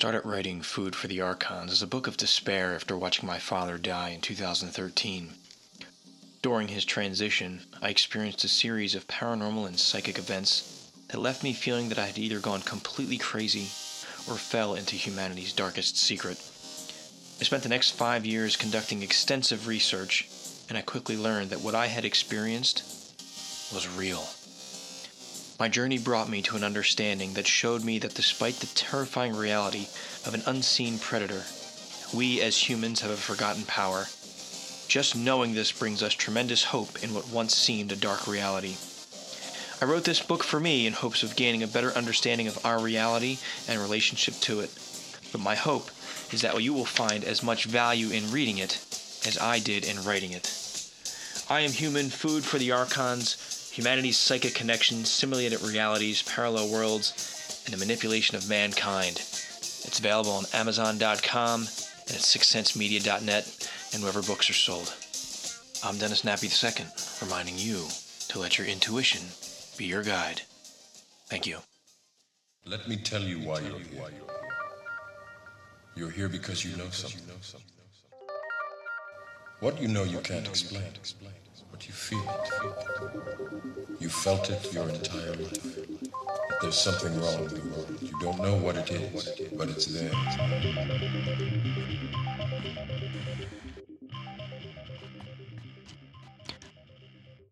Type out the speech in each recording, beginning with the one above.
started writing Food for the Archons as a book of despair after watching my father die in 2013. During his transition, I experienced a series of paranormal and psychic events that left me feeling that I had either gone completely crazy or fell into humanity's darkest secret. I spent the next five years conducting extensive research, and I quickly learned that what I had experienced was real. My journey brought me to an understanding that showed me that despite the terrifying reality of an unseen predator, we as humans have a forgotten power. Just knowing this brings us tremendous hope in what once seemed a dark reality. I wrote this book for me in hopes of gaining a better understanding of our reality and relationship to it. But my hope is that you will find as much value in reading it as I did in writing it. I am human food for the archons humanity's psychic connections, simulated realities, parallel worlds, and the manipulation of mankind. It's available on Amazon.com and at SixthSenseMedia.net and wherever books are sold. I'm Dennis Nappi II, reminding you to let your intuition be your guide. Thank you. Let me tell you why you're here. You're here because you know something. What you know you can't explain but you feel it. You felt it your entire life. That there's something wrong in the world. You don't know what it is, but it's there.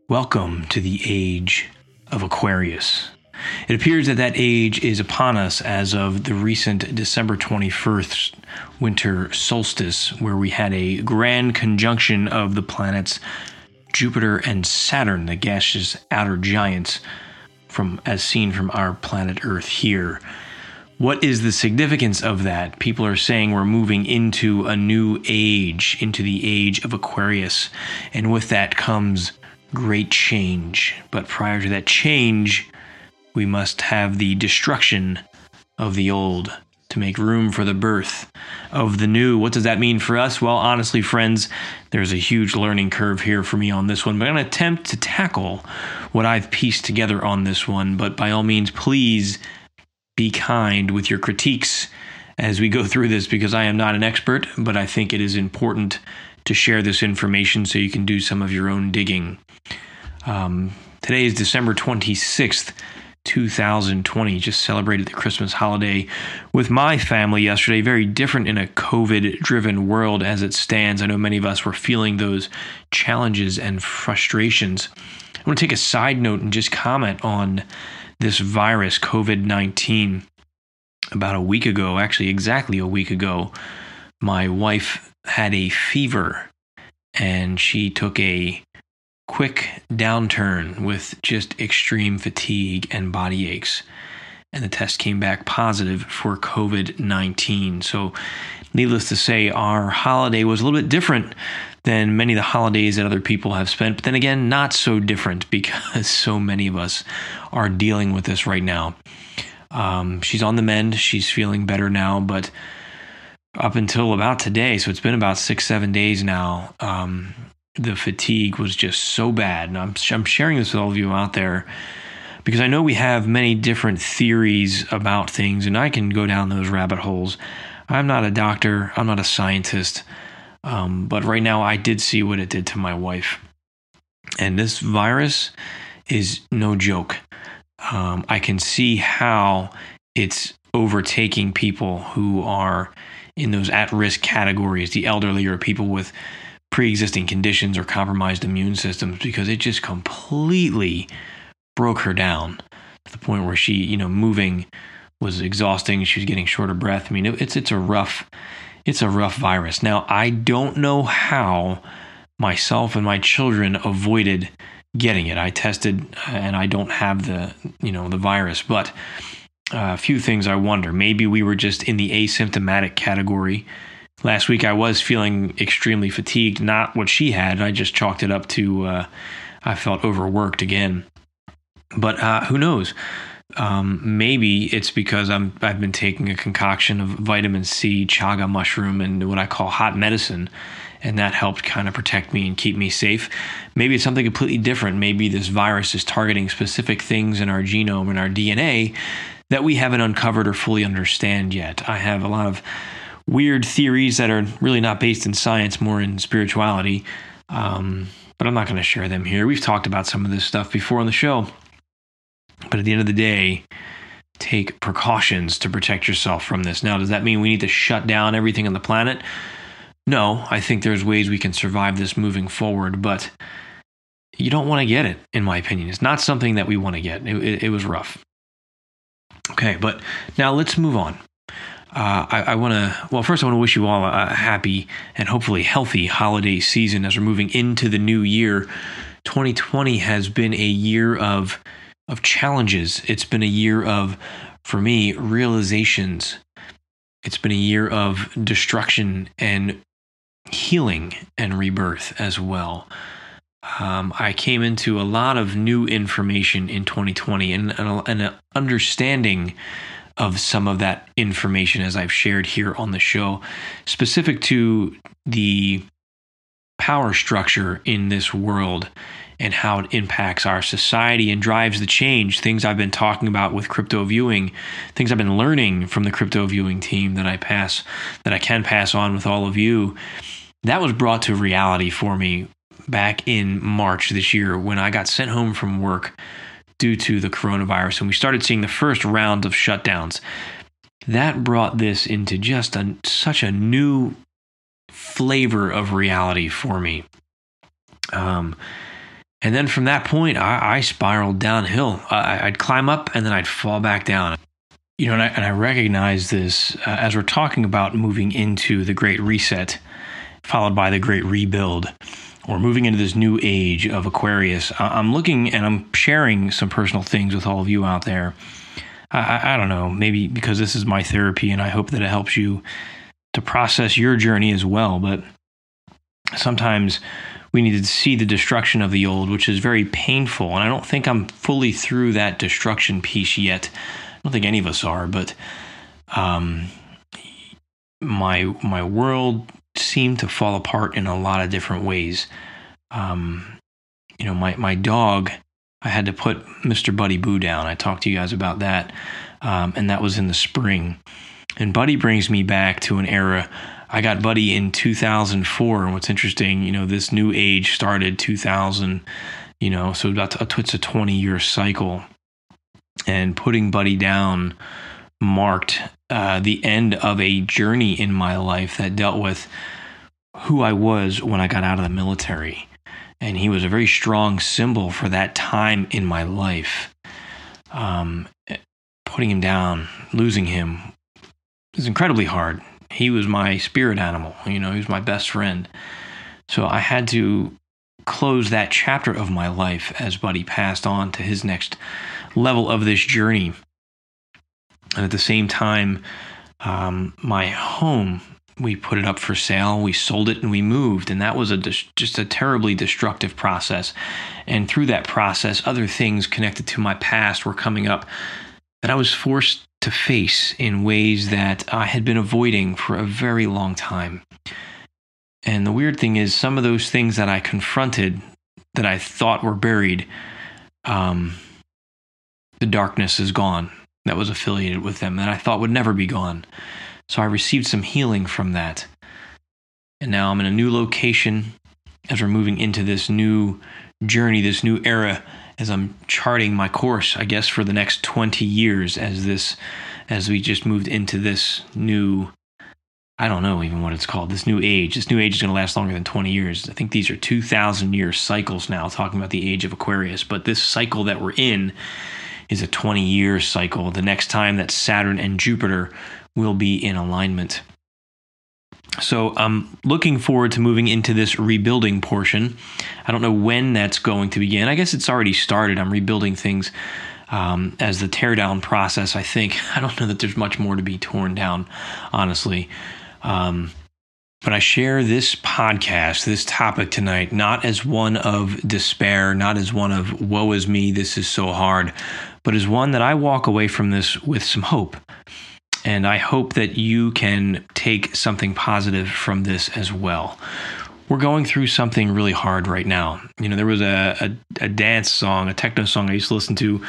Welcome to the age of Aquarius. It appears that that age is upon us as of the recent December 21st winter solstice, where we had a grand conjunction of the planets Jupiter and Saturn, the gaseous outer giants, from as seen from our planet Earth here. What is the significance of that? People are saying we're moving into a new age, into the age of Aquarius, and with that comes great change. But prior to that change, we must have the destruction of the old to make room for the birth of the new. What does that mean for us? Well, honestly, friends, there's a huge learning curve here for me on this one, but I'm going to attempt to tackle what I've pieced together on this one. But by all means, please be kind with your critiques as we go through this because I am not an expert, but I think it is important to share this information so you can do some of your own digging. Um, today is December 26th. 2020. Just celebrated the Christmas holiday with my family yesterday. Very different in a COVID driven world as it stands. I know many of us were feeling those challenges and frustrations. I want to take a side note and just comment on this virus, COVID 19. About a week ago, actually, exactly a week ago, my wife had a fever and she took a quick downturn with just extreme fatigue and body aches. And the test came back positive for COVID 19. So, needless to say, our holiday was a little bit different than many of the holidays that other people have spent. But then again, not so different because so many of us are dealing with this right now. Um, she's on the mend. She's feeling better now. But up until about today, so it's been about six, seven days now, um, the fatigue was just so bad. And I'm, I'm sharing this with all of you out there because I know we have many different theories about things, and I can go down those rabbit holes. I'm not a doctor, I'm not a scientist, um, but right now I did see what it did to my wife. And this virus is no joke. Um, I can see how it's overtaking people who are in those at risk categories, the elderly or people with pre-existing conditions or compromised immune systems because it just completely broke her down to the point where she, you know, moving was exhausting. She was getting short of breath. I mean, it's it's a rough it's a rough virus. Now, I don't know how myself and my children avoided getting it. I tested and I don't have the, you know, the virus, but uh, a few things I wonder. Maybe we were just in the asymptomatic category last week I was feeling extremely fatigued, not what she had. I just chalked it up to uh, I felt overworked again. But uh, who knows? Um, maybe it's because I'm I've been taking a concoction of vitamin C, chaga mushroom, and what I call hot medicine, and that helped kind of protect me and keep me safe. Maybe it's something completely different. Maybe this virus is targeting specific things in our genome and our DNA that we haven't uncovered or fully understand yet. I have a lot of weird theories that are really not based in science, more in spirituality. Um, but I'm not going to share them here. We've talked about some of this stuff before on the show. But at the end of the day, take precautions to protect yourself from this. Now, does that mean we need to shut down everything on the planet? No, I think there's ways we can survive this moving forward, but you don't want to get it, in my opinion. It's not something that we want to get. It, it, it was rough. Okay, but now let's move on. Uh, I, I want to, well, first, I want to wish you all a happy and hopefully healthy holiday season as we're moving into the new year. 2020 has been a year of of challenges. It's been a year of, for me, realizations. It's been a year of destruction and healing and rebirth as well. Um, I came into a lot of new information in 2020 and, and, and an understanding of some of that information as I've shared here on the show, specific to the power structure in this world and how it impacts our society and drives the change. Things I've been talking about with crypto viewing, things I've been learning from the crypto viewing team that I pass, that I can pass on with all of you. That was brought to reality for me back in March this year when I got sent home from work due to the coronavirus and we started seeing the first round of shutdowns. That brought this into just a, such a new flavor of reality for me. Um, and then from that point, I, I spiraled downhill. I, would climb up and then I'd fall back down. You know, and I, and I recognize this uh, as we're talking about moving into the Great Reset, followed by the Great Rebuild, or moving into this new age of Aquarius. I'm looking and I'm sharing some personal things with all of you out there. I, I don't know, maybe because this is my therapy and I hope that it helps you to process your journey as well. But sometimes we need to see the destruction of the old, which is very painful. And I don't think I'm fully through that destruction piece yet. I don't think any of us are, but um, my my world seemed to fall apart in a lot of different ways. Um, you know, my my dog, I had to put Mr. Buddy Boo down. I talked to you guys about that, um, and that was in the spring. And Buddy brings me back to an era I got Buddy in 2004. And what's interesting, you know, this new age started 2000, you know, so about to, it's a 20 year cycle. And putting Buddy down marked uh, the end of a journey in my life that dealt with who I was when I got out of the military. And he was a very strong symbol for that time in my life. Um, putting him down, losing him, was incredibly hard he was my spirit animal. You know, he was my best friend. So I had to close that chapter of my life as Buddy passed on to his next level of this journey. And at the same time, um, my home, we put it up for sale, we sold it, and we moved. And that was a just a terribly destructive process. And through that process, other things connected to my past were coming up that I was forced to face in ways that I had been avoiding for a very long time. And the weird thing is, some of those things that I confronted that I thought were buried, um, the darkness is gone that was affiliated with them that I thought would never be gone. So I received some healing from that. And now I'm in a new location as we're moving into this new journey, this new era as I'm charting my course, I guess, for the next 20 years as this, as we just moved into this new, I don't know even what it's called, this new age. This new age is going to last longer than 20 years. I think these are 2,000 year cycles now, talking about the age of Aquarius. But this cycle that we're in is a 20 year cycle. The next time that Saturn and Jupiter will be in alignment. So I'm looking forward to moving into this rebuilding portion. I don't know when that's going to begin. I guess it's already started. I'm rebuilding things um, as the teardown process. I think I don't know that there's much more to be torn down, honestly. Um, but I share this podcast, this topic tonight, not as one of despair, not as one of woe is me, this is so hard, but as one that I walk away from this with some hope and I hope that you can take something positive from this as well. We're going through something really hard right now. You know, there was a, a, a dance song, a techno song I used to listen to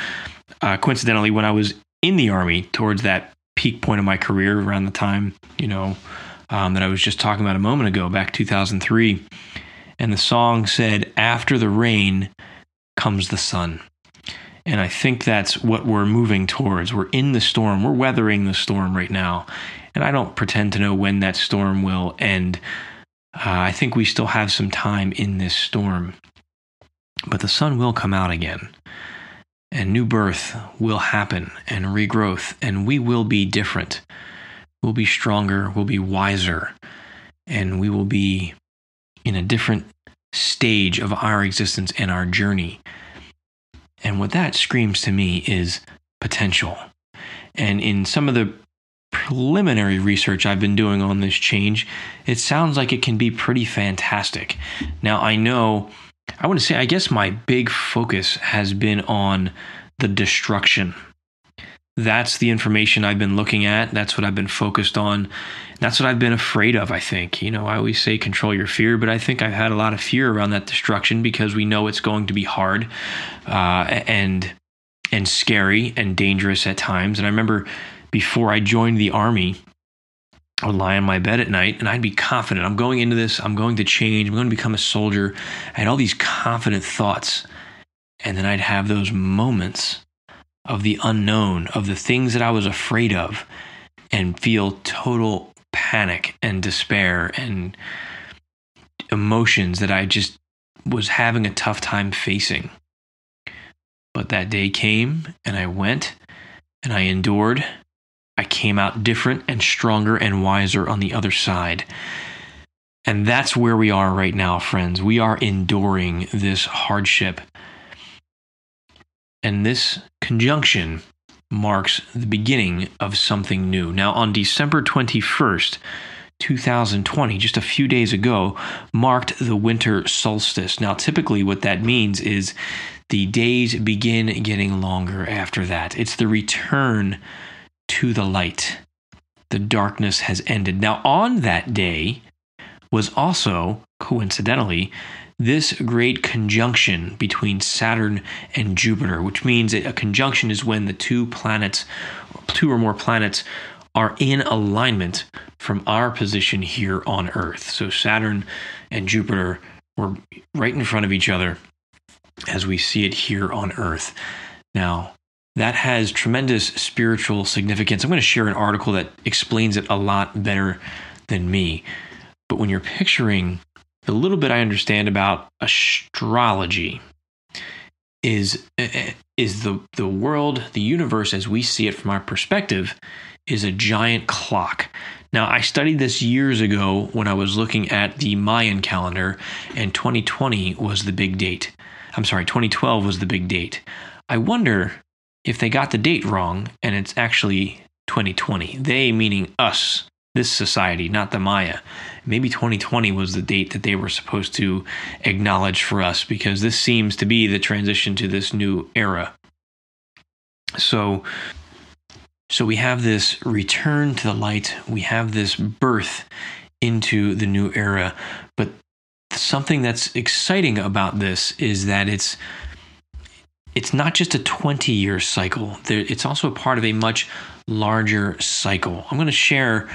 uh, coincidentally when I was in the army towards that peak point of my career around the time, you know, um, that I was just talking about a moment ago, back 2003. And the song said, After the rain comes the sun. And I think that's what we're moving towards. We're in the storm, we're weathering the storm right now. And I don't pretend to know when that storm will end. Uh, I think we still have some time in this storm. But the sun will come out again. And new birth will happen and regrowth, and we will be different. We'll be stronger, we'll be wiser, and we will be in a different stage of our existence and our journey. And what that screams to me is potential. And in some of the preliminary research I've been doing on this change, it sounds like it can be pretty fantastic. Now, I know, I want to say, I guess my big focus has been on the destruction. That's the information I've been looking at. That's what I've been focused on. That's what I've been afraid of, I think. You know, I always say control your fear, but I think I've had a lot of fear around that destruction because we know it's going to be hard uh, and and scary and dangerous at times. And I remember before I joined the army, I would lie on my bed at night and I'd be confident. I'm going into this, I'm going to change, I'm going to become a soldier. I had all these confident thoughts. And then I'd have those moments of the unknown, of the things that I was afraid of, and feel total panic and despair and emotions that I just was having a tough time facing. But that day came and I went and I endured I came out different and stronger and wiser on the other side. And that's where we are right now, friends. We are enduring this hardship. And this conjunction marks the beginning of something new. Now, on December 21st, 2020, just a few days ago, marked the winter solstice. Now, typically, what that means is the days begin getting longer after that. It's the return to the light. The darkness has ended. Now, on that day was also, coincidentally, this great conjunction between Saturn and Jupiter, which means a conjunction is when the two planets, two or more planets, are in alignment from our position here on Earth. So Saturn and Jupiter were right in front of each other as we see it here on Earth. Now, that has tremendous spiritual significance. I'm going to share an article that explains it a lot better than me. But when you're picturing the little bit I understand about astrology is eh, eh, is the the world, the universe as we see it from our perspective is a giant clock. Now, I studied this years ago when I was looking at the Mayan calendar and 2020 was the big date. I'm sorry, 2012 was the big date. I wonder if they got the date wrong and it's actually 2020, they meaning us, this society, not the Maya. Maybe 2020 was the date that they were supposed to acknowledge for us because this seems to be the transition to this new era. So so we have this return to the light, we have this birth into the new era, but something that's exciting about this is that it's it's not just a 20 year cycle, it's also a part of a much larger cycle. I'm going to share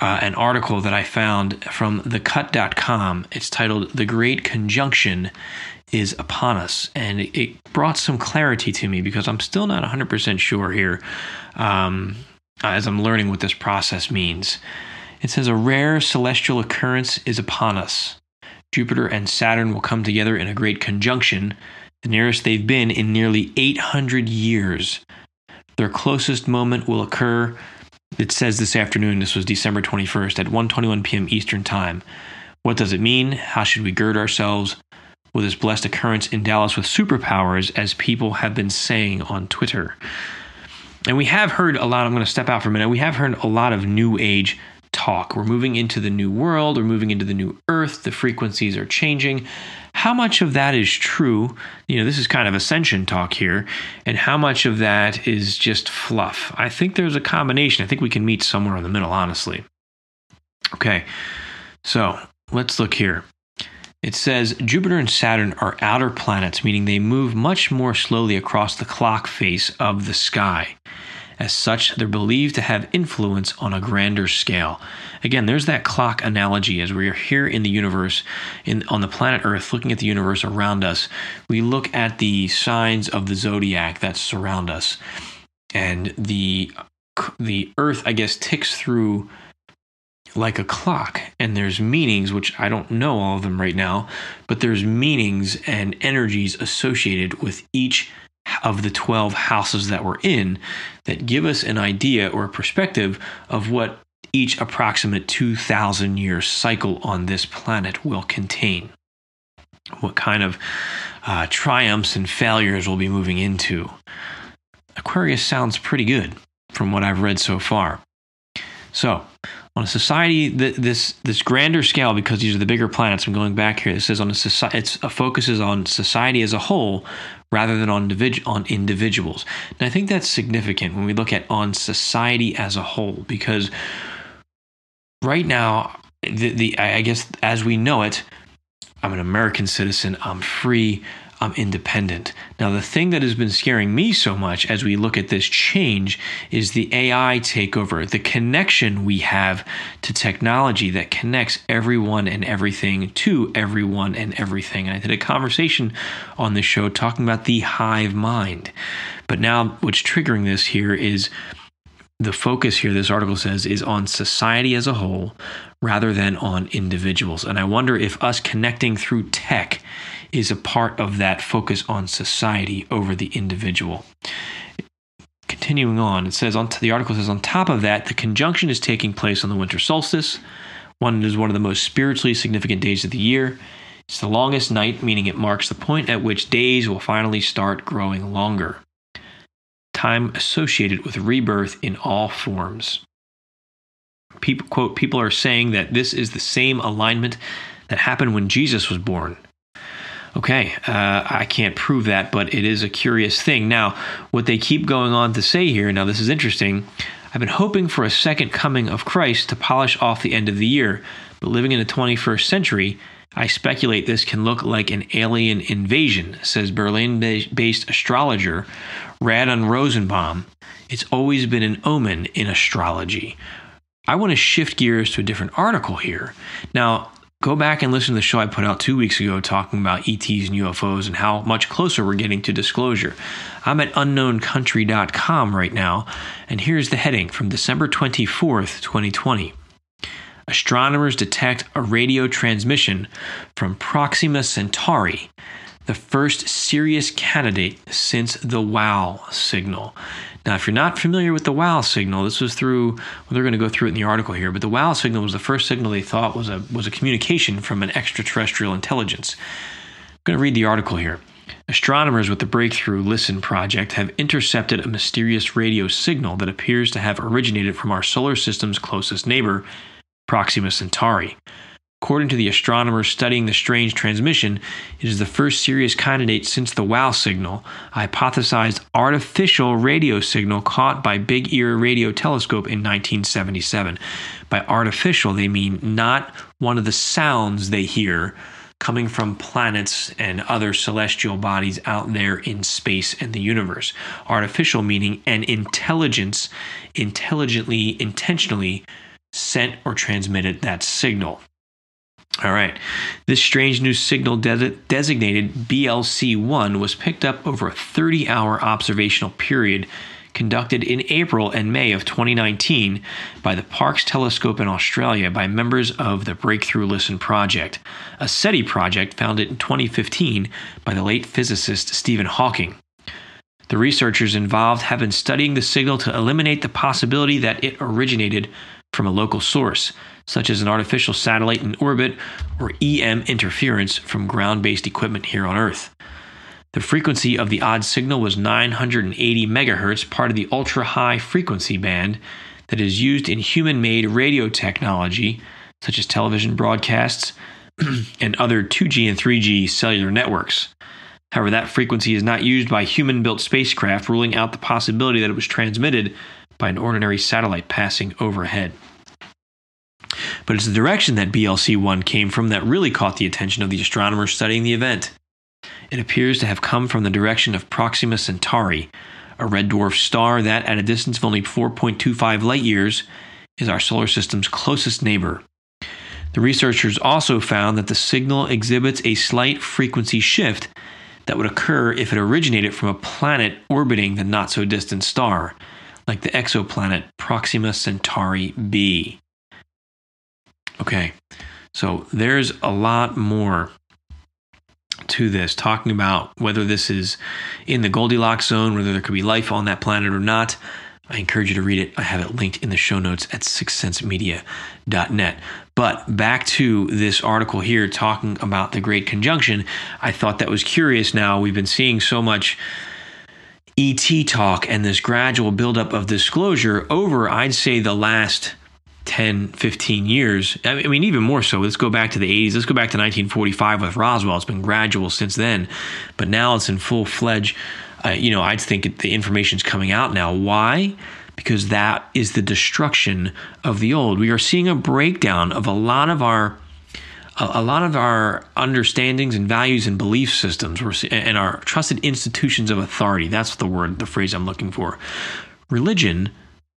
uh, an article that I found from thecut.com. It's titled The Great Conjunction is Upon Us. And it, brought some clarity to me because I'm still not 100% sure here um, as I'm learning what this process means. It says a rare celestial occurrence is upon us. Jupiter and Saturn will come together in a great conjunction the nearest they've been in nearly 800 years. Their closest moment will occur, it says this afternoon, this was December 21st, at 1:21 p.m. Eastern Time. What does it mean? How should we gird ourselves? Will this blessed occurrence endow us with superpowers, as people have been saying on Twitter? And we have heard a lot, I'm going to step out for a minute. We have heard a lot of New Age talk. We're moving into the new world, we're moving into the new earth, the frequencies are changing. How much of that is true? You know, this is kind of ascension talk here, and how much of that is just fluff? I think there's a combination. I think we can meet somewhere in the middle, honestly. Okay, so let's look here. It says Jupiter and Saturn are outer planets, meaning they move much more slowly across the clock face of the sky. As such, they're believed to have influence on a grander scale. Again, there's that clock analogy as we are here in the universe, in on the planet Earth, looking at the universe around us. We look at the signs of the zodiac that surround us, and the the Earth, I guess, ticks through like a clock and there's meanings which I don't know all of them right now but there's meanings and energies associated with each of the 12 houses that we're in that give us an idea or a perspective of what each approximate 2000 year cycle on this planet will contain. What kind of uh, triumphs and failures we'll be moving into. Aquarius sounds pretty good from what I've read so far. So on a society this this grander scale because these are the bigger planets i'm going back here it says on a society it's a focuses on society as a whole rather than on individual on individuals. And i think that's significant when we look at on society as a whole because right now the, the i guess as we know it i'm an american citizen i'm free I'm independent. Now, the thing that has been scaring me so much as we look at this change is the AI takeover, the connection we have to technology that connects everyone and everything to everyone and everything. And I did a conversation on this show talking about the hive mind. But now, what's triggering this here is the focus here, this article says, is on society as a whole rather than on individuals. And I wonder if us connecting through tech is a part of that focus on society over the individual. Continuing on, it says on the article says on top of that, the conjunction is taking place on the winter solstice. One is one of the most spiritually significant days of the year. It's the longest night, meaning it marks the point at which days will finally start growing longer. Time associated with rebirth in all forms. People, quote, people are saying that this is the same alignment that happened when Jesus was born. Okay, uh, I can't prove that, but it is a curious thing. Now, what they keep going on to say here, now this is interesting. I've been hoping for a second coming of Christ to polish off the end of the year, but living in the 21st century, I speculate this can look like an alien invasion, says Berlin based astrologer Randon Rosenbaum. It's always been an omen in astrology. I want to shift gears to a different article here. Now, Go back and listen to the show I put out two weeks ago talking about ETs and UFOs and how much closer we're getting to disclosure. I'm at unknowncountry.com right now, and here's the heading from December 24th, 2020. Astronomers detect a radio transmission from Proxima Centauri, the first serious candidate since the WOW signal. Now, if you're not familiar with the WOW signal, this was through, well, they're going to go through it in the article here, but the WOW signal was the first signal they thought was a, was a communication from an extraterrestrial intelligence. I'm going to read the article here. Astronomers with the Breakthrough Listen project have intercepted a mysterious radio signal that appears to have originated from our solar system's closest neighbor, Proxima Centauri. According to the astronomers studying the strange transmission, it is the first serious candidate since the WOW signal, a hypothesized artificial radio signal caught by Big Ear Radio Telescope in 1977. By artificial, they mean not one of the sounds they hear coming from planets and other celestial bodies out there in space and the universe. Artificial meaning an intelligence intelligently, intentionally sent or transmitted that signal. All right. This strange new signal de- designated BLC1 was picked up over a 30 hour observational period conducted in April and May of 2019 by the Parkes Telescope in Australia by members of the Breakthrough Listen project, a SETI project founded in 2015 by the late physicist Stephen Hawking. The researchers involved have been studying the signal to eliminate the possibility that it originated from a local source, such as an artificial satellite in orbit or EM interference from ground based equipment here on Earth. The frequency of the odd signal was 980 MHz, part of the ultra high frequency band that is used in human made radio technology, such as television broadcasts and other 2G and 3G cellular networks. However, that frequency is not used by human built spacecraft, ruling out the possibility that it was transmitted by an ordinary satellite passing overhead. But it's the direction that BLC 1 came from that really caught the attention of the astronomers studying the event. It appears to have come from the direction of Proxima Centauri, a red dwarf star that, at a distance of only 4.25 light years, is our solar system's closest neighbor. The researchers also found that the signal exhibits a slight frequency shift that would occur if it originated from a planet orbiting the not so distant star, like the exoplanet Proxima Centauri b. Okay, so there's a lot more to this, talking about whether this is in the Goldilocks zone, whether there could be life on that planet or not. I encourage you to read it. I have it linked in the show notes at sixthsensemedia.net. But back to this article here talking about the Great Conjunction, I thought that was curious. Now, we've been seeing so much ET talk and this gradual buildup of disclosure over, I'd say, the last 10, 15 years. I mean, even more so. Let's go back to the 80s. Let's go back to 1945 with Roswell. It's been gradual since then, but now it's in full fledged. Uh, you know, I'd think the information's coming out now. Why? Because that is the destruction of the old. We are seeing a breakdown of a lot of our a lot of our understandings and values and belief systems and our trusted institutions of authority that's the word the phrase i'm looking for religion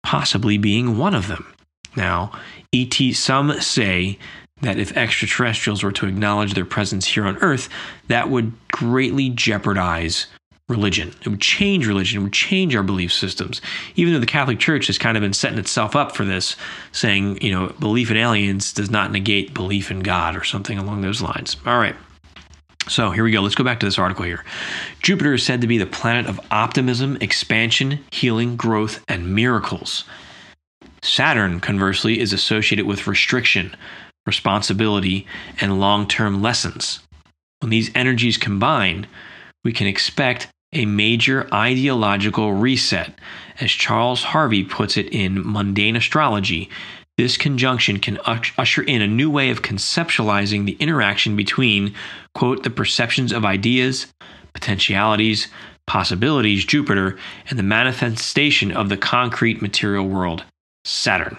possibly being one of them now, ET, some say that if extraterrestrials were to acknowledge their presence here on Earth, that would greatly jeopardize religion. It would change religion. It would change our belief systems. Even though the Catholic Church has kind of been setting itself up for this, saying, you know, belief in aliens does not negate belief in God or something along those lines. All right. So here we go. Let's go back to this article here. Jupiter is said to be the planet of optimism, expansion, healing, growth, and miracles. Saturn, conversely, is associated with restriction, responsibility, and long term lessons. When these energies combine, we can expect a major ideological reset. As Charles Harvey puts it in Mundane Astrology, this conjunction can usher in a new way of conceptualizing the interaction between, quote, the perceptions of ideas, potentialities, possibilities, Jupiter, and the manifestation of the concrete material world, Saturn.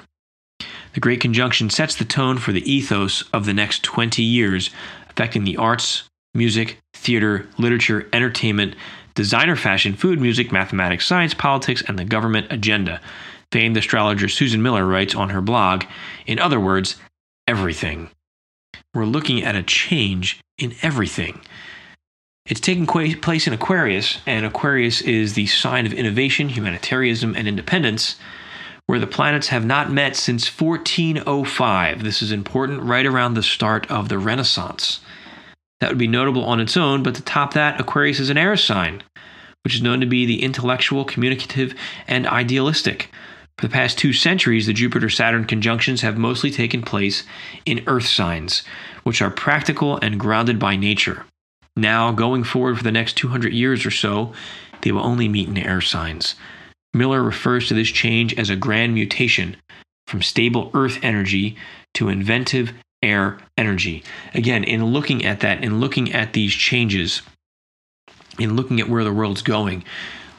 The Great Conjunction sets the tone for the ethos of the next 20 years, affecting the arts, music, theater, literature, entertainment, designer fashion, food, music, mathematics, science, politics, and the government agenda. Famed astrologer Susan Miller writes on her blog, in other words, everything. We're looking at a change in everything. It's taking place in Aquarius, and Aquarius is the sign of innovation, humanitarianism, and independence where the planets have not met since 1405. This is important right around the start of the Renaissance. That would be notable on its own, but to top that, Aquarius is an air sign, which is known to be the intellectual, communicative, and idealistic. For the past two centuries, the Jupiter Saturn conjunctions have mostly taken place in Earth signs, which are practical and grounded by nature. Now, going forward for the next 200 years or so, they will only meet in air signs. Miller refers to this change as a grand mutation from stable earth energy to inventive air energy. Again, in looking at that, in looking at these changes, in looking at where the world's going,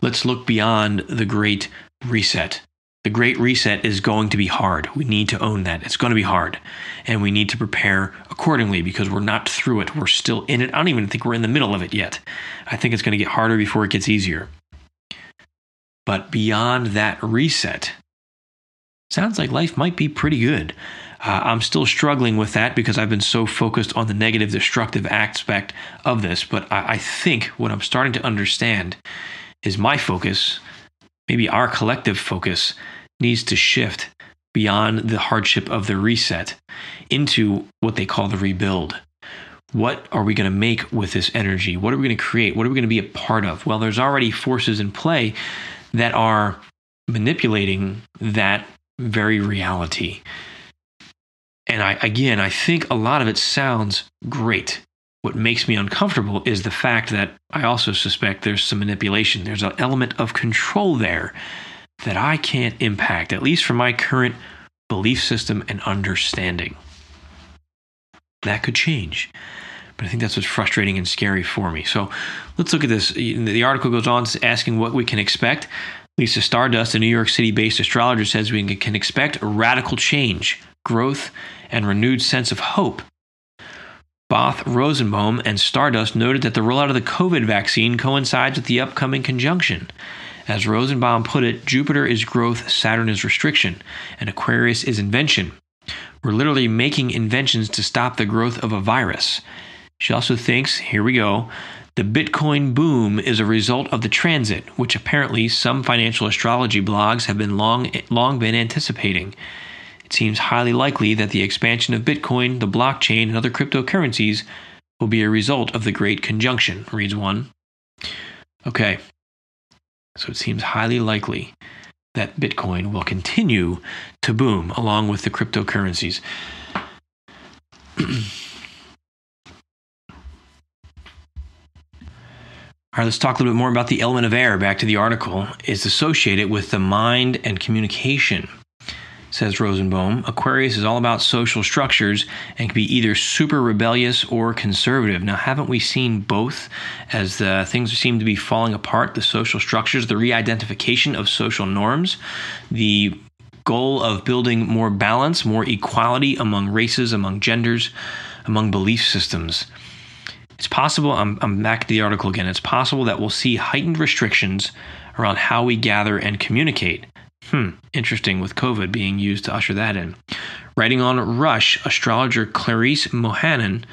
let's look beyond the great reset. The great reset is going to be hard. We need to own that. It's going to be hard. And we need to prepare accordingly because we're not through it. We're still in it. I don't even think we're in the middle of it yet. I think it's going to get harder before it gets easier. But beyond that reset, sounds like life might be pretty good. Uh, I'm still struggling with that because I've been so focused on the negative, destructive aspect of this. But I, I think what I'm starting to understand is my focus, maybe our collective focus, needs to shift beyond the hardship of the reset into what they call the rebuild. What are we going to make with this energy? What are we going to create? What are we going to be a part of? Well, there's already forces in play that are manipulating that very reality. And I again, I think a lot of it sounds great. What makes me uncomfortable is the fact that I also suspect there's some manipulation. There's an element of control there that I can't impact, at least from my current belief system and understanding. That could change. But I think that's what's frustrating and scary for me. So let's look at this. The article goes on asking what we can expect. Lisa Stardust, a New York City based astrologer, says we can expect radical change, growth, and renewed sense of hope. Both Rosenbaum and Stardust noted that the rollout of the COVID vaccine coincides with the upcoming conjunction. As Rosenbaum put it, Jupiter is growth, Saturn is restriction, and Aquarius is invention. We're literally making inventions to stop the growth of a virus. She also thinks, here we go, the Bitcoin boom is a result of the transit, which apparently some financial astrology blogs have been long long been anticipating. It seems highly likely that the expansion of Bitcoin, the blockchain, and other cryptocurrencies will be a result of the Great Conjunction, reads one. Okay, so it seems highly likely that Bitcoin will continue to boom along with the cryptocurrencies. All right, let's talk a little bit more about the element of air. Back to the article. It's associated with the mind and communication, says Rosenbaum. Aquarius is all about social structures and can be either super rebellious or conservative. Now, haven't we seen both as the things seem to be falling apart? The social structures, the re identification of social norms, the goal of building more balance, more equality among races, among genders, among belief systems. It's possible, I'm, I'm back to the article again, it's possible that we'll see heightened restrictions around how we gather and communicate. Hmm, interesting with COVID being used to usher that in. Writing on Rush, astrologer Clarisse Mohanan,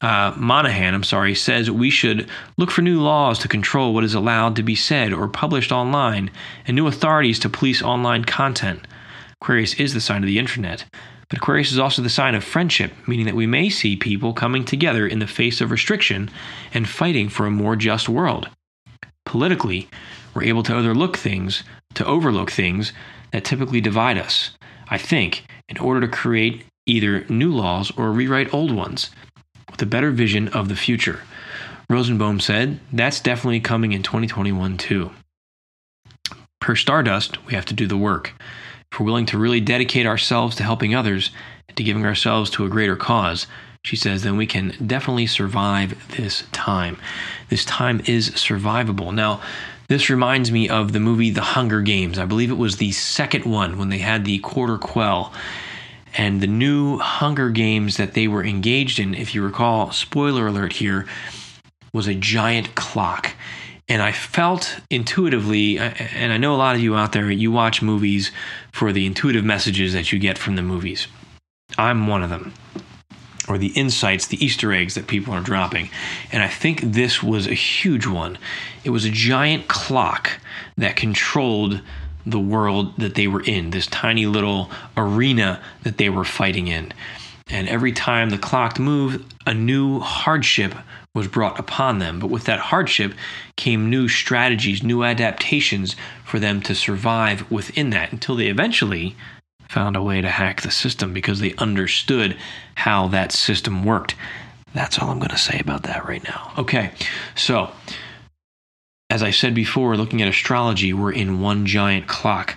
uh, Monahan, I'm sorry, says we should look for new laws to control what is allowed to be said or published online and new authorities to police online content. Aquarius is the sign of the internet. But Aquarius is also the sign of friendship, meaning that we may see people coming together in the face of restriction and fighting for a more just world. Politically, we're able to overlook things, to overlook things that typically divide us, I think, in order to create either new laws or rewrite old ones with a better vision of the future. Rosenbaum said, that's definitely coming in 2021 too. Per Stardust, we have to do the work. We're willing to really dedicate ourselves to helping others and to giving ourselves to a greater cause, she says, then we can definitely survive this time. This time is survivable. Now, this reminds me of the movie The Hunger Games. I believe it was the second one when they had the quarter quell. And the new Hunger Games that they were engaged in, if you recall, spoiler alert here, was a giant clock. And I felt intuitively, uh, and I know a lot of you out there, you watch movies for the intuitive messages that you get from the movies. I'm one of them. Or the insights, the Easter eggs that people are dropping. And I think this was a huge one. It was a giant clock that controlled the world that they were in, this tiny little arena that they were fighting in. And every time the clock moved, a new hardship was brought upon them. But with that hardship came new strategies, new adaptations for them to survive within that until they eventually found a way to hack the system because they understood how that system worked. That's all I'm going to say about that right now. Okay, so as I said before, looking at astrology, we're in one giant clock.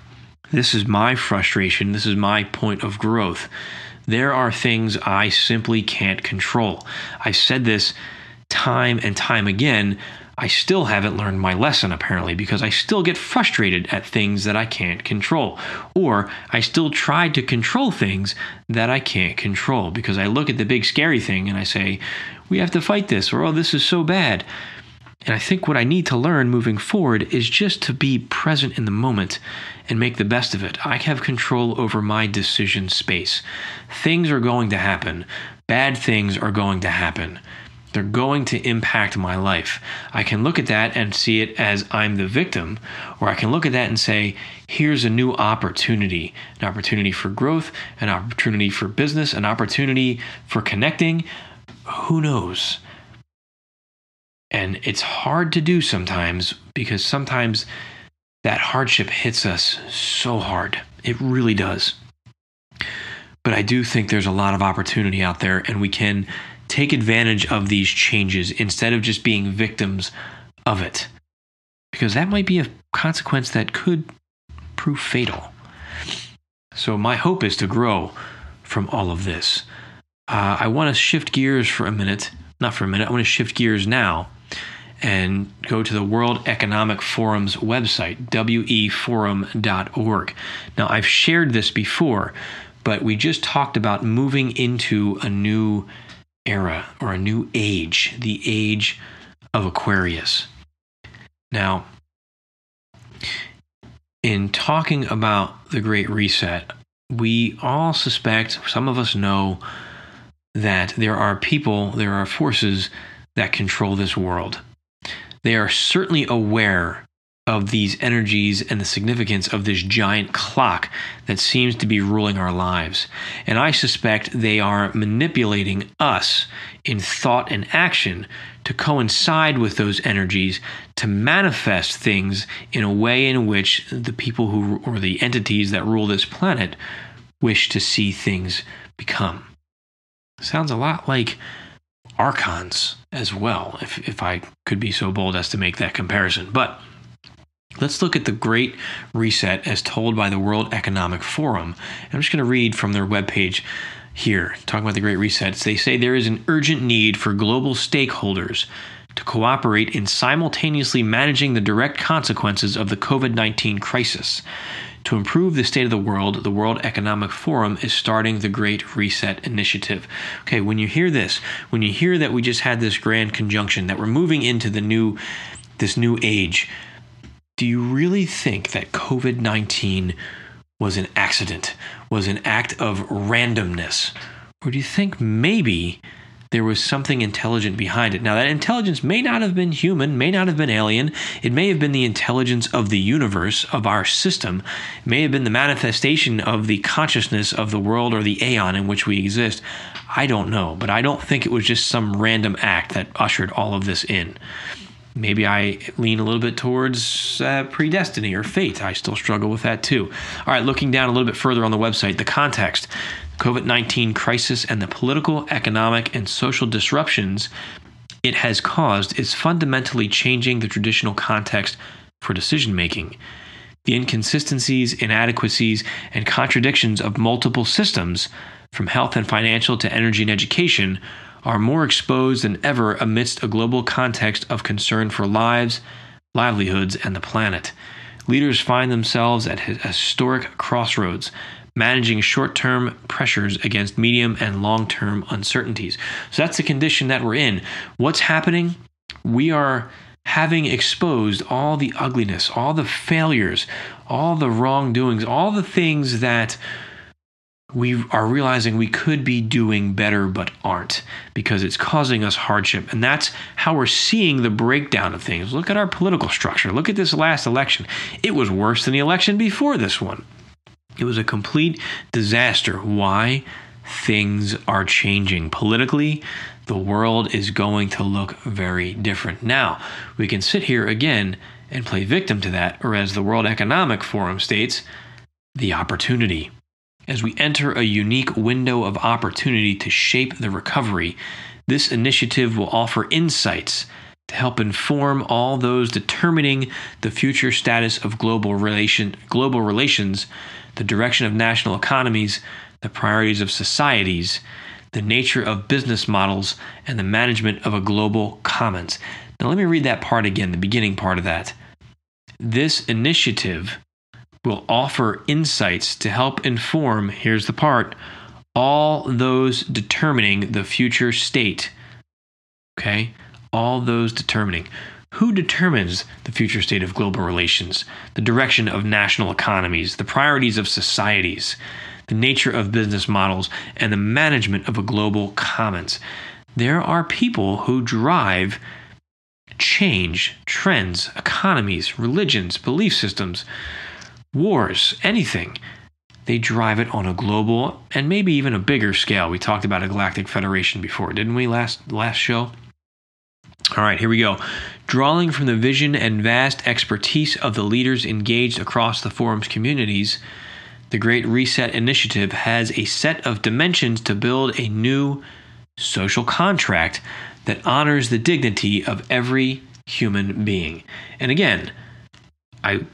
This is my frustration. This is my point of growth. There are things I simply can't control. I said this time and time again, I still haven't learned my lesson apparently because I still get frustrated at things that I can't control. Or I still try to control things that I can't control because I look at the big scary thing and I say, we have to fight this, or oh, this is so bad. And I think what I need to learn moving forward is just to be present in the moment and make the best of it. I have control over my decision space. Things are going to happen, bad things are going to happen. They're going to impact my life. I can look at that and see it as I'm the victim, or I can look at that and say, here's a new opportunity an opportunity for growth, an opportunity for business, an opportunity for connecting. Who knows? And it's hard to do sometimes because sometimes that hardship hits us so hard. It really does. But I do think there's a lot of opportunity out there, and we can take advantage of these changes instead of just being victims of it. Because that might be a consequence that could prove fatal. So, my hope is to grow from all of this. Uh, I want to shift gears for a minute, not for a minute, I want to shift gears now and go to the World Economic Forum's website, weforum.org. Now, I've shared this before, but we just talked about moving into a new era or a new age, the age of Aquarius. Now, in talking about the Great Reset, we all suspect, some of us know, that there are people, there are forces that control this world. They are certainly aware of these energies and the significance of this giant clock that seems to be ruling our lives. And I suspect they are manipulating us in thought and action to coincide with those energies to manifest things in a way in which the people who or the entities that rule this planet wish to see things become. Sounds a lot like archons as well, if, if I could be so bold as to make that comparison. But Let's look at the Great Reset as told by the World Economic Forum. I'm just going to read from their webpage here, talking about the Great Reset. They say there is an urgent need for global stakeholders to cooperate in simultaneously managing the direct consequences of the COVID 19 crisis. To improve the state of the world, the World Economic Forum is starting the Great Reset Initiative. Okay, when you hear this, when you hear that we just had this grand conjunction, that we're moving into the new this new age, do you really think that COVID 19 was an accident, was an act of randomness? Or do you think maybe there was something intelligent behind it? Now, that intelligence may not have been human, may not have been alien. It may have been the intelligence of the universe, of our system. It may have been the manifestation of the consciousness of the world or the aeon in which we exist. I don't know, but I don't think it was just some random act that ushered all of this in maybe I lean a little bit towards uh, predestiny or fate. I still struggle with that too. All right, looking down a little bit further on the website, the context COVID 19 crisis and the political, economic, and social disruptions it has caused is fundamentally changing the traditional context for decision making. The inconsistencies, inadequacies, and contradictions of multiple systems, from health and financial to energy and education, are more exposed than ever amidst a global context of concern for lives, livelihoods, and the planet. Leaders find themselves at historic crossroads, managing short term pressures against medium and long term uncertainties. So that's the condition that we're in. What's happening? We are having exposed all the ugliness, all the failures, all the wrongdoings, all the things that we are realizing we could be doing better but aren't because it's causing us hardship. And that's how we're seeing the breakdown of things. Look at our political structure. Look at this last election. It was worse than the election before this one. It was a complete disaster. Why? Things are changing. Politically, the world is going to look very different. Now, we can sit here again and play victim to that, or as the World Economic Forum states, the opportunity as we enter a unique window of opportunity to shape the recovery, this initiative will offer insights to help inform all those determining the future status of global relation global relations, the direction of national economies, the priorities of societies, the nature of business models, and the management of a global commons. Now let me read that part again, the beginning part of that. This initiative will offer insights to help inform, here's the part, all those determining the future state. Okay? All those determining. Who determines the future state of global relations, the direction of national economies, the priorities of societies, the nature of business models, and the management of a global commons? There are people who drive change, trends, economies, religions, belief systems wars, anything. They drive it on a global and maybe even a bigger scale. We talked about a galactic federation before, didn't we, last last show? All right, here we go. Drawing from the vision and vast expertise of the leaders engaged across the forum's communities, the Great Reset Initiative has a set of dimensions to build a new social contract that honors the dignity of every human being. And again, I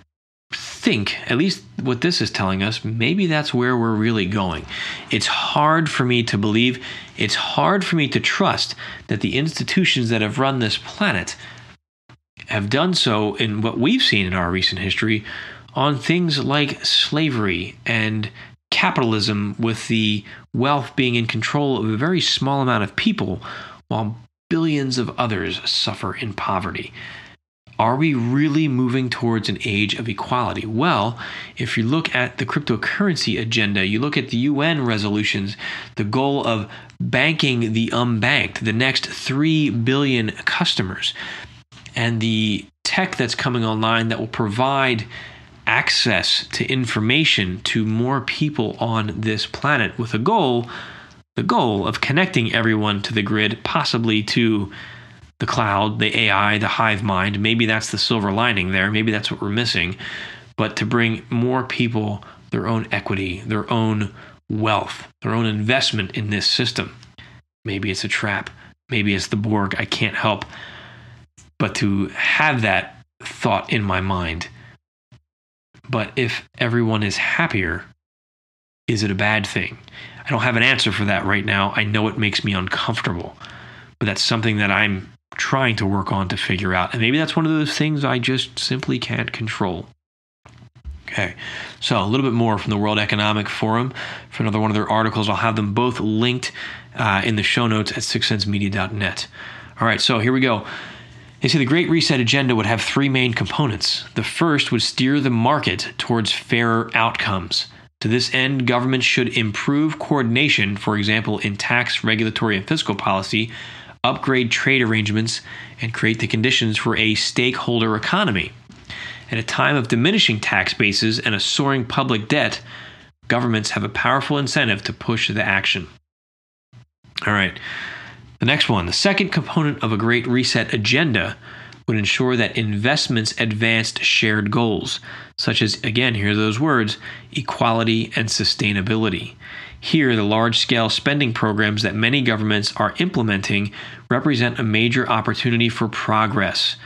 think, at least what this is telling us, maybe that's where we're really going. It's hard for me to believe, it's hard for me to trust that the institutions that have run this planet have done so in what we've seen in our recent history on things like slavery and capitalism, with the wealth being in control of a very small amount of people while billions of others suffer in poverty. Are we really moving towards an age of equality? Well, if you look at the cryptocurrency agenda, you look at the UN resolutions, the goal of banking the unbanked, the next 3 billion customers, and the tech that's coming online that will provide access to information to more people on this planet with a goal the goal of connecting everyone to the grid possibly to the cloud, the AI, the hive mind. Maybe that's the silver lining there. Maybe that's what we're missing. But to bring more people their own equity, their own wealth, their own investment in this system. Maybe it's a trap. Maybe it's the Borg. I can't help but to have that thought in my mind. But if everyone is happier, is it a bad thing? I don't have an answer for that right now. I know it makes me uncomfortable, but that's something that I'm trying to work on to figure out. And maybe that's one of those things I just simply can't control. Okay, so a little bit more from the World Economic Forum for another one of their articles. I'll have them both linked uh, in the show notes at SixthSenseMedia.net. All right, so here we go. They say the Great Reset agenda would have three main components. The first would steer the market towards fairer outcomes. To this end, governments should improve coordination, for example, in tax, regulatory, and fiscal policy, upgrade trade arrangements, and create the conditions for a stakeholder economy. At a time of diminishing tax bases and a soaring public debt, governments have a powerful incentive to push the action. All right. The next one, the second component of a Great Reset agenda would ensure that investments advanced shared goals, such as, again, here are those words equality and sustainability. Here, the large scale spending programs that many governments are implementing represent a major opportunity for progress.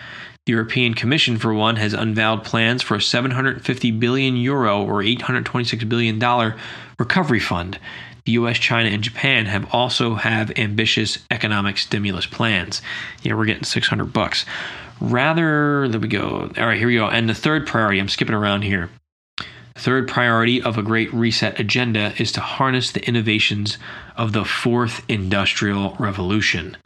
The European Commission, for one, has unveiled plans for a 750 billion euro or 826 billion dollar recovery fund. The US, China, and Japan have also have ambitious economic stimulus plans. Yeah, we're getting 600 bucks. Rather, there we go. All right, here we go. And the third priority, I'm skipping around here. Third priority of a great reset agenda is to harness the innovations of the fourth industrial revolution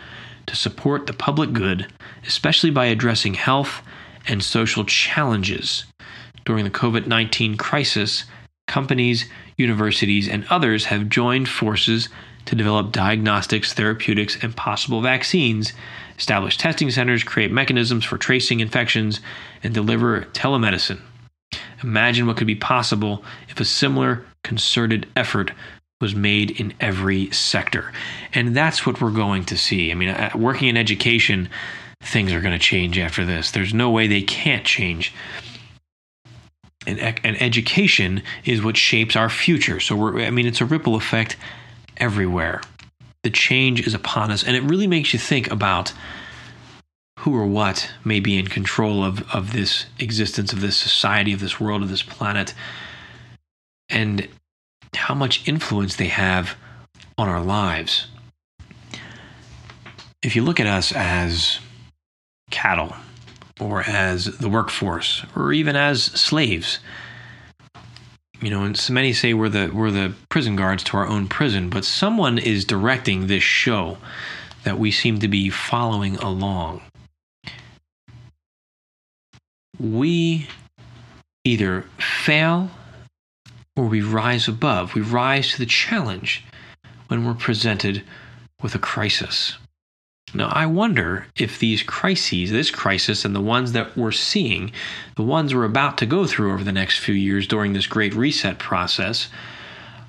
to support the public good, especially by addressing health and social challenges. During the COVID 19 crisis, companies, universities, and others have joined forces to develop diagnostics, therapeutics, and possible vaccines, establish testing centers, create mechanisms for tracing infections, and deliver telemedicine. Imagine what could be possible if a similar concerted effort was made in every sector. And that's what we're going to see. I mean, uh, working in education, things are going to change after this. There's no way they can't change. And, and education is what shapes our future. So, we're, I mean, it's a ripple effect everywhere. The change is upon us. And it really makes you think about who or what may be in control of, of this existence, of this society, of this world, of this planet, and how much influence they have on our lives. If you look at us as cattle, or as the workforce, or even as slaves, you know, and so many say we're the we're the prison guards to our own prison, but someone is directing this show that we seem to be following along we either fail or we rise above. We rise to the challenge when we're presented with a crisis. Now, I wonder if these crises, this crisis, and the ones that we're seeing, the ones we're about to go through over the next few years during this great reset process,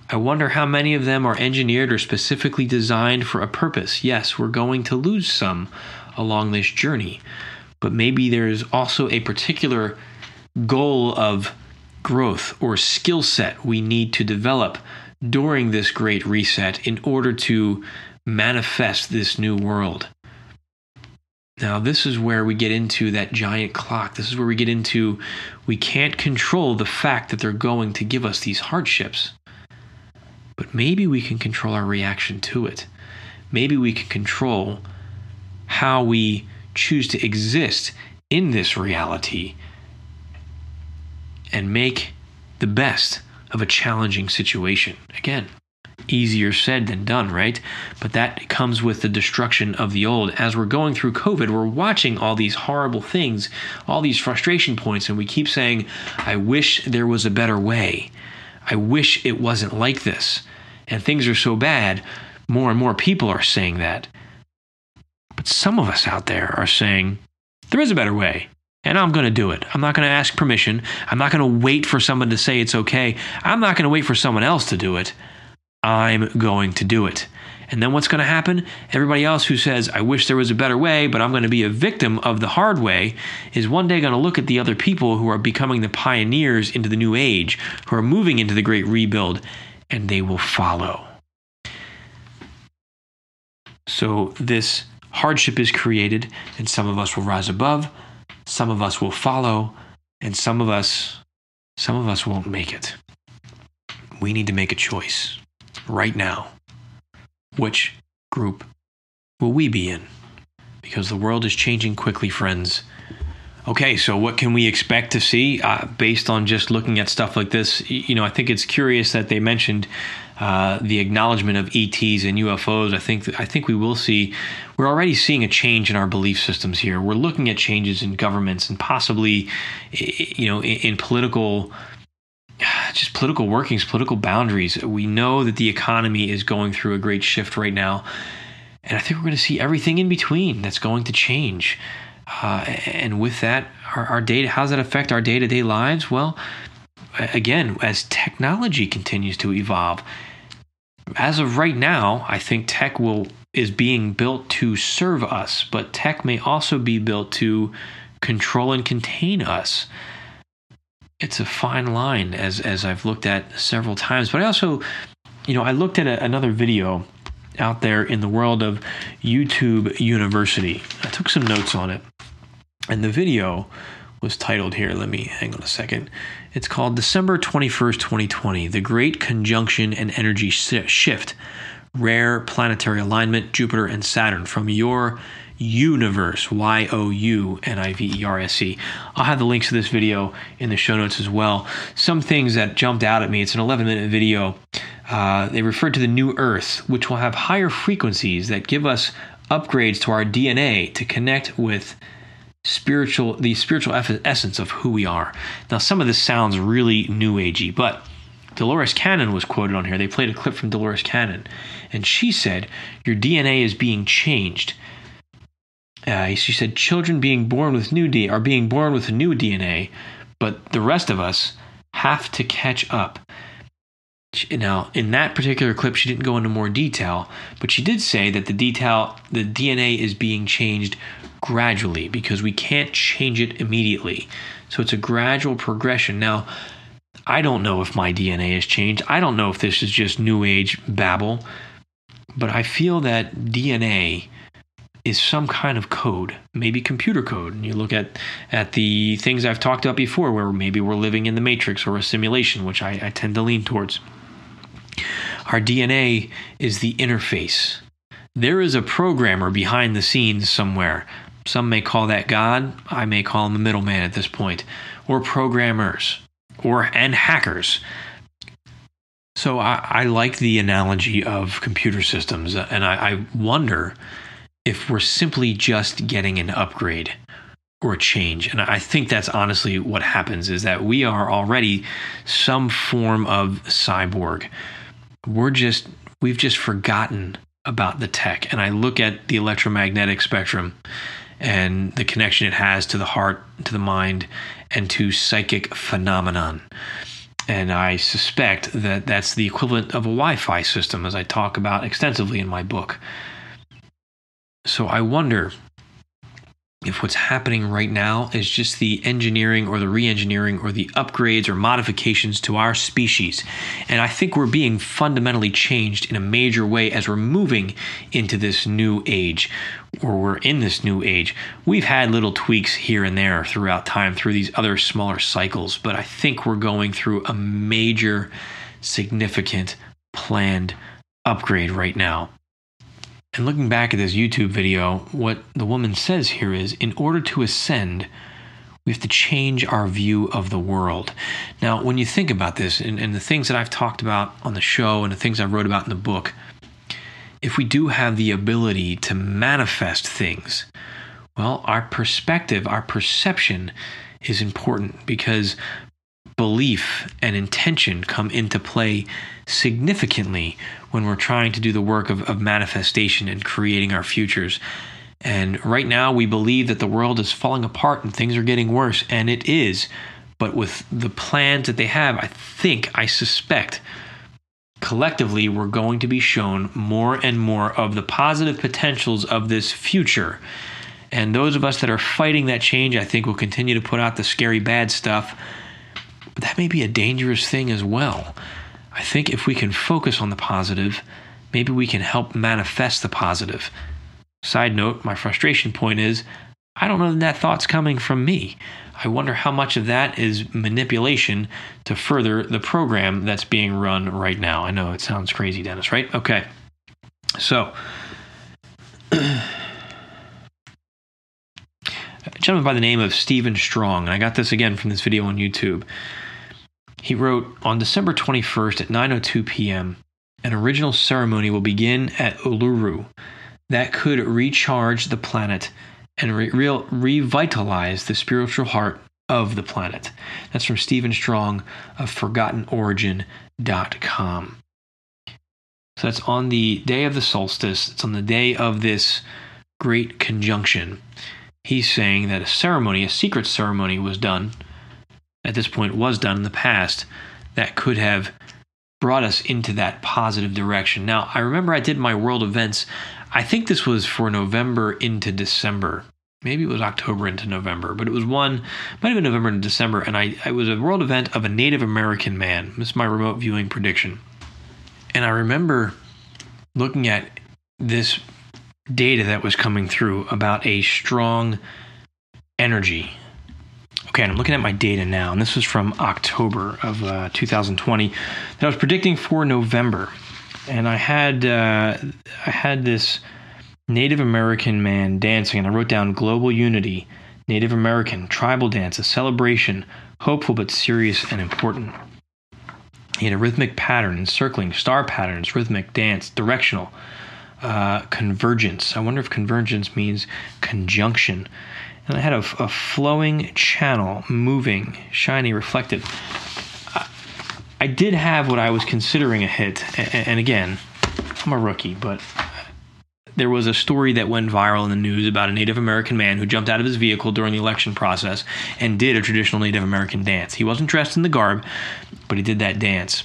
I wonder how many of them are engineered or specifically designed for a purpose. Yes, we're going to lose some along this journey, but maybe there's also a particular goal of growth or skill set we need to develop during this great reset in order to manifest this new world. Now, this is where we get into that giant clock. This is where we get into we can't control the fact that they're going to give us these hardships. But maybe we can control our reaction to it. Maybe we can control how we choose to exist in this reality and make the best of a challenging situation. Again, easier said than done, right? But that comes with the destruction of the old. As we're going through COVID, we're watching all these horrible things, all these frustration points, and we keep saying, I wish there was a better way. I wish it wasn't like this. And things are so bad, more and more people are saying that. But some of us out there are saying, there is a better way. And I'm going to do it. I'm not going to ask permission. I'm not going to wait for someone to say it's okay. I'm not going to wait for someone else to do it. I'm going to do it. And then what's going to happen? Everybody else who says, I wish there was a better way, but I'm going to be a victim of the hard way, is one day going to look at the other people who are becoming the pioneers into the new age, who are moving into the great rebuild, and they will follow. So this hardship is created, and some of us will rise above, some of us will follow, and some of us some of us won't make it. We need to make a choice right now. Which group will we be in? Because the world is changing quickly, friends. Okay, so what can we expect to see uh, based on just looking at stuff like this? You know, I think it's curious that they mentioned uh, the acknowledgement of ETs and UFOs. I think I think we will see. We're already seeing a change in our belief systems here. We're looking at changes in governments and possibly, you know, in, in political just political workings, political boundaries. We know that the economy is going through a great shift right now. And I think we're going to see everything in between that's going to change. Uh, and with that, our, our data, how does that affect our day to day lives? Well, again, as technology continues to evolve, as of right now, I think tech will is being built to serve us, but tech may also be built to control and contain us it's a fine line as as I've looked at several times. But I also, you know, I looked at a, another video out there in the world of YouTube University. I took some notes on it, and the video was titled here. Let me hang on a second. It's called December 21st, 2020 The Great Conjunction and Energy Shift Rare Planetary Alignment, Jupiter and Saturn from your universe, Y O U N I V E R S E. I'll have the links to this video in the show notes as well. Some things that jumped out at me it's an 11 minute video. Uh, they refer to the new Earth, which will have higher frequencies that give us upgrades to our DNA to connect with spiritual the spiritual essence of who we are. Now some of this sounds really new agey, but Dolores Cannon was quoted on here. They played a clip from Dolores Cannon, and she said, "Your DNA is being changed." Uh, she said children being born with new D are being born with new DNA, but the rest of us have to catch up. Now, in that particular clip, she didn't go into more detail, but she did say that the detail, the DNA is being changed gradually because we can't change it immediately. So it's a gradual progression. Now, I don't know if my DNA has changed. I don't know if this is just new age babble, but I feel that DNA is some kind of code, maybe computer code. And you look at at the things I've talked about before, where maybe we're living in the matrix or a simulation, which I, I tend to lean towards. Our DNA is the interface. There is a programmer behind the scenes somewhere. Some may call that God. I may call him a middleman at this point, or programmers, or and hackers. So I, I like the analogy of computer systems, and I, I wonder if we're simply just getting an upgrade or a change. And I think that's honestly what happens is that we are already some form of cyborg. We're just, we've just forgotten about the tech. And I look at the electromagnetic spectrum and the connection it has to the heart, to the mind, and to psychic phenomenon. And I suspect that that's the equivalent of a Wi Fi system, as I talk about extensively in my book. So I wonder if what's happening right now is just the engineering or the re engineering or the upgrades or modifications to our species. And I think we're being fundamentally changed in a major way as we're moving into this new age, or we're in this new age. We've had little tweaks here and there throughout time through these other smaller cycles, but I think we're going through a major, significant, planned upgrade right now. And looking back at this YouTube video, what the woman says here is in order to ascend, We have to change our view of the world. Now, when you think about this, and, and the things that I've talked about on the show and the things I wrote about in the book, if we do have the ability to manifest things, well, our perspective, our perception is important because belief and intention come into play significantly when we're trying to do the work of, of manifestation and creating our futures. And right now, we believe that the world is falling apart and things are getting worse, and it is. But with the plans that they have, I think, I suspect, collectively, we're going to be shown more and more of the positive potentials of this future. And those of us that are fighting that change, I think, will continue to put out the scary bad stuff. But that may be a dangerous thing as well. I think if we can focus on the positive, maybe we can help manifest the positive. Side note, my frustration point is I don't know that, that thought's coming from me. I wonder how much of that is manipulation to further the program that's being run right now. I know it sounds crazy, Dennis, right? Okay. So, a gentleman by the name of Stephen Strong, and I got this again from this video on YouTube. He wrote on December 21st at 9:02 p.m. An original ceremony will begin at Uluru that could recharge the planet and re- real, revitalize the spiritual heart of the planet. That's from Stephen Strong of ForgottenOrigin.com. So that's on the day of the solstice, it's on the day of this great conjunction. He's saying that a ceremony, a secret ceremony, was done, at this point, was done in the past, that could have brought us into that positive direction. Now, I remember I did my world events I think this was for November into December. Maybe it was October into November, but it was one, might have been November into December, and I it was a world event of a Native American man. This is my remote viewing prediction. And I remember looking at this data that was coming through about a strong energy. Okay, and I'm looking at my data now, and this was from October of uh, 2020 that I was predicting for November and I had uh, I had this Native American man dancing, and I wrote down global unity, Native American tribal dance, a celebration, hopeful but serious and important. He had a rhythmic pattern, encircling star patterns, rhythmic dance, directional, uh, convergence. I wonder if convergence means conjunction. And I had a, a flowing channel, moving, shiny, reflective. I did have what I was considering a hit, and again, I'm a rookie, but there was a story that went viral in the news about a Native American man who jumped out of his vehicle during the election process and did a traditional Native American dance. He wasn't dressed in the garb, but he did that dance.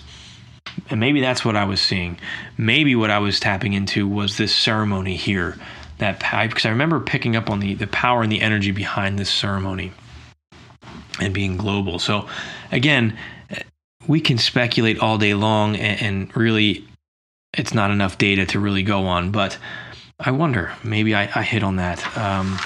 And maybe that's what I was seeing. Maybe what I was tapping into was this ceremony here. That power because I remember picking up on the, the power and the energy behind this ceremony and being global. So again, we can speculate all day long, and, and, really, it's not enough data to really go on. But I wonder, maybe I, I hit on that. Um,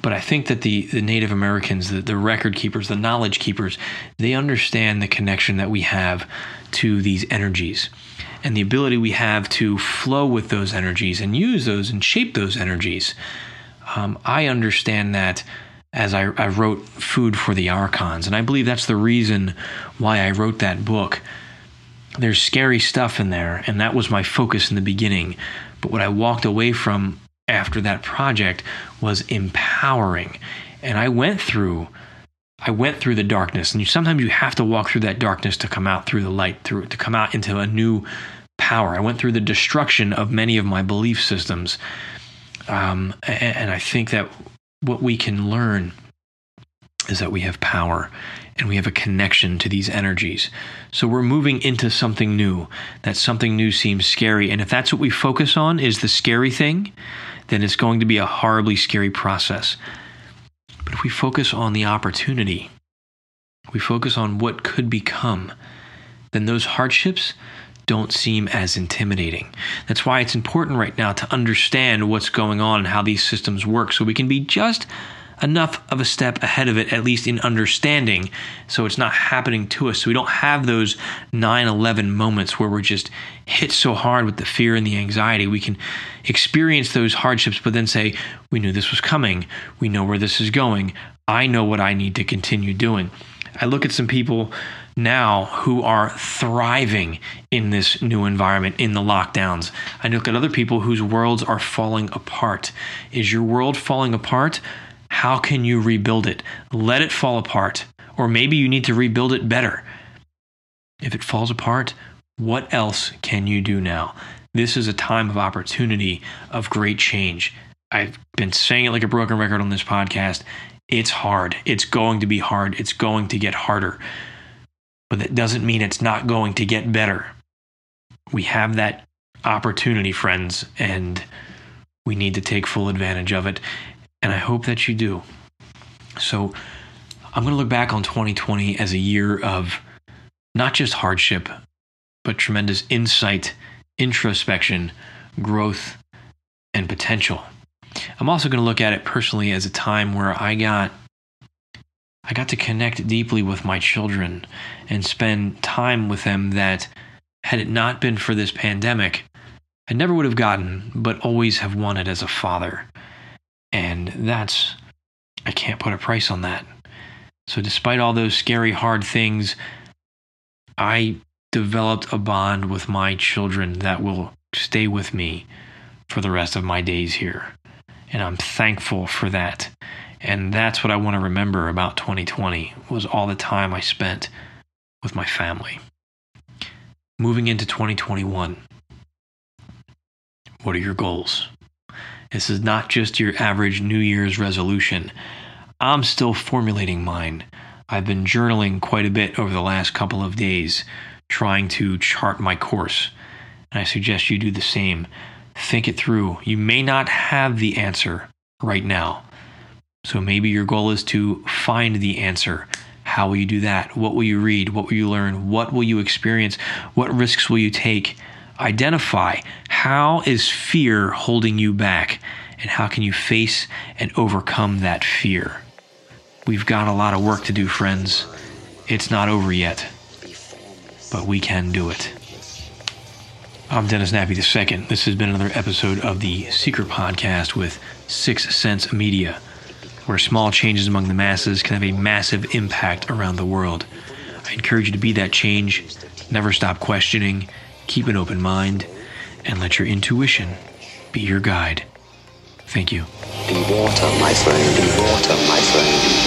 but I think that the, the Native Americans, the, the record keepers, the knowledge keepers, they understand the connection that we have to these energies and the ability we have to flow with those energies and use those and shape those energies. Um, I understand that as I, I wrote Food for the Archons. And I believe that's the reason why I wrote that book. There's scary stuff in there, and that was my focus in the beginning. But what I walked away from after that project was empowering. And I went through I went through the darkness, and you, sometimes you have to walk through that darkness to come out through the light, through to come out into a new power. I went through the destruction of many of my belief systems, um, and, and I think that what we can learn is that we have power and we have a connection to these energies. So we're moving into something new. That something new seems scary. And if that's what we focus on is the scary thing, then it's going to be a horribly scary process. But if we focus on the opportunity, we focus on what could become, then those hardships don't seem as intimidating. That's why it's important right now to understand what's going on and how these systems work so we can be just enough of a step ahead of it, at least in understanding, so it's not happening to us. So we don't have those 9 11 moments where we're just hit so hard with the fear and the anxiety. We can experience those hardships, but then say, We knew this was coming. We know where this is going. I know what I need to continue doing. I look at some people now who are thriving in this new environment, in the lockdowns. I look at other people whose worlds are falling apart. Is your world falling apart? How can you rebuild it? Let it fall apart. Or maybe you need to rebuild it better. If it falls apart, what else can you do now? This is a time of opportunity, of great change. I've been saying it like a broken record on this podcast. It's hard. It's going to be hard. It's going to get harder. But that doesn't mean it's not going to get better. We have that opportunity, friends, and we need to take full advantage of it. And I hope that you do. So I'm going to look back on 2020 as a year of not just hardship, but tremendous insight, introspection, growth, and potential. I'm also going to look at it personally as a time where I got I got to connect deeply with my children and spend time with them that had it not been for this pandemic, I never would have gotten, but always have wanted as a father. And that's I can't put a price on that. So despite all those scary hard things, I developed a bond with my children that will stay with me for the rest of my days here. And I'm thankful for that. And that's what I want to remember about 2020 was all the time I spent with my family. Moving into 2021. What are your goals? This is not just your average New Year's resolution. I'm still formulating mine. I've been journaling quite a bit over the last couple of days, trying to chart my course. And I suggest you do the same. Think it through. You may not have the answer right now. So maybe your goal is to find the answer. How will you do that? What will you read? What will you learn? What will you experience? What risks will you take? Identify how is fear holding you back and how can you face and overcome that fear? We've got a lot of work to do, friends. It's not over yet, but we can do it. I'm Dennis Nappi II. This has been another episode of the Secret Podcast with Sixth Sense Media, where small changes among the masses can have a massive impact around the world. I encourage you to be that change, never stop questioning, keep an open mind, and let your intuition be your guide. Thank you. Be water, my friend. Be water, my friend.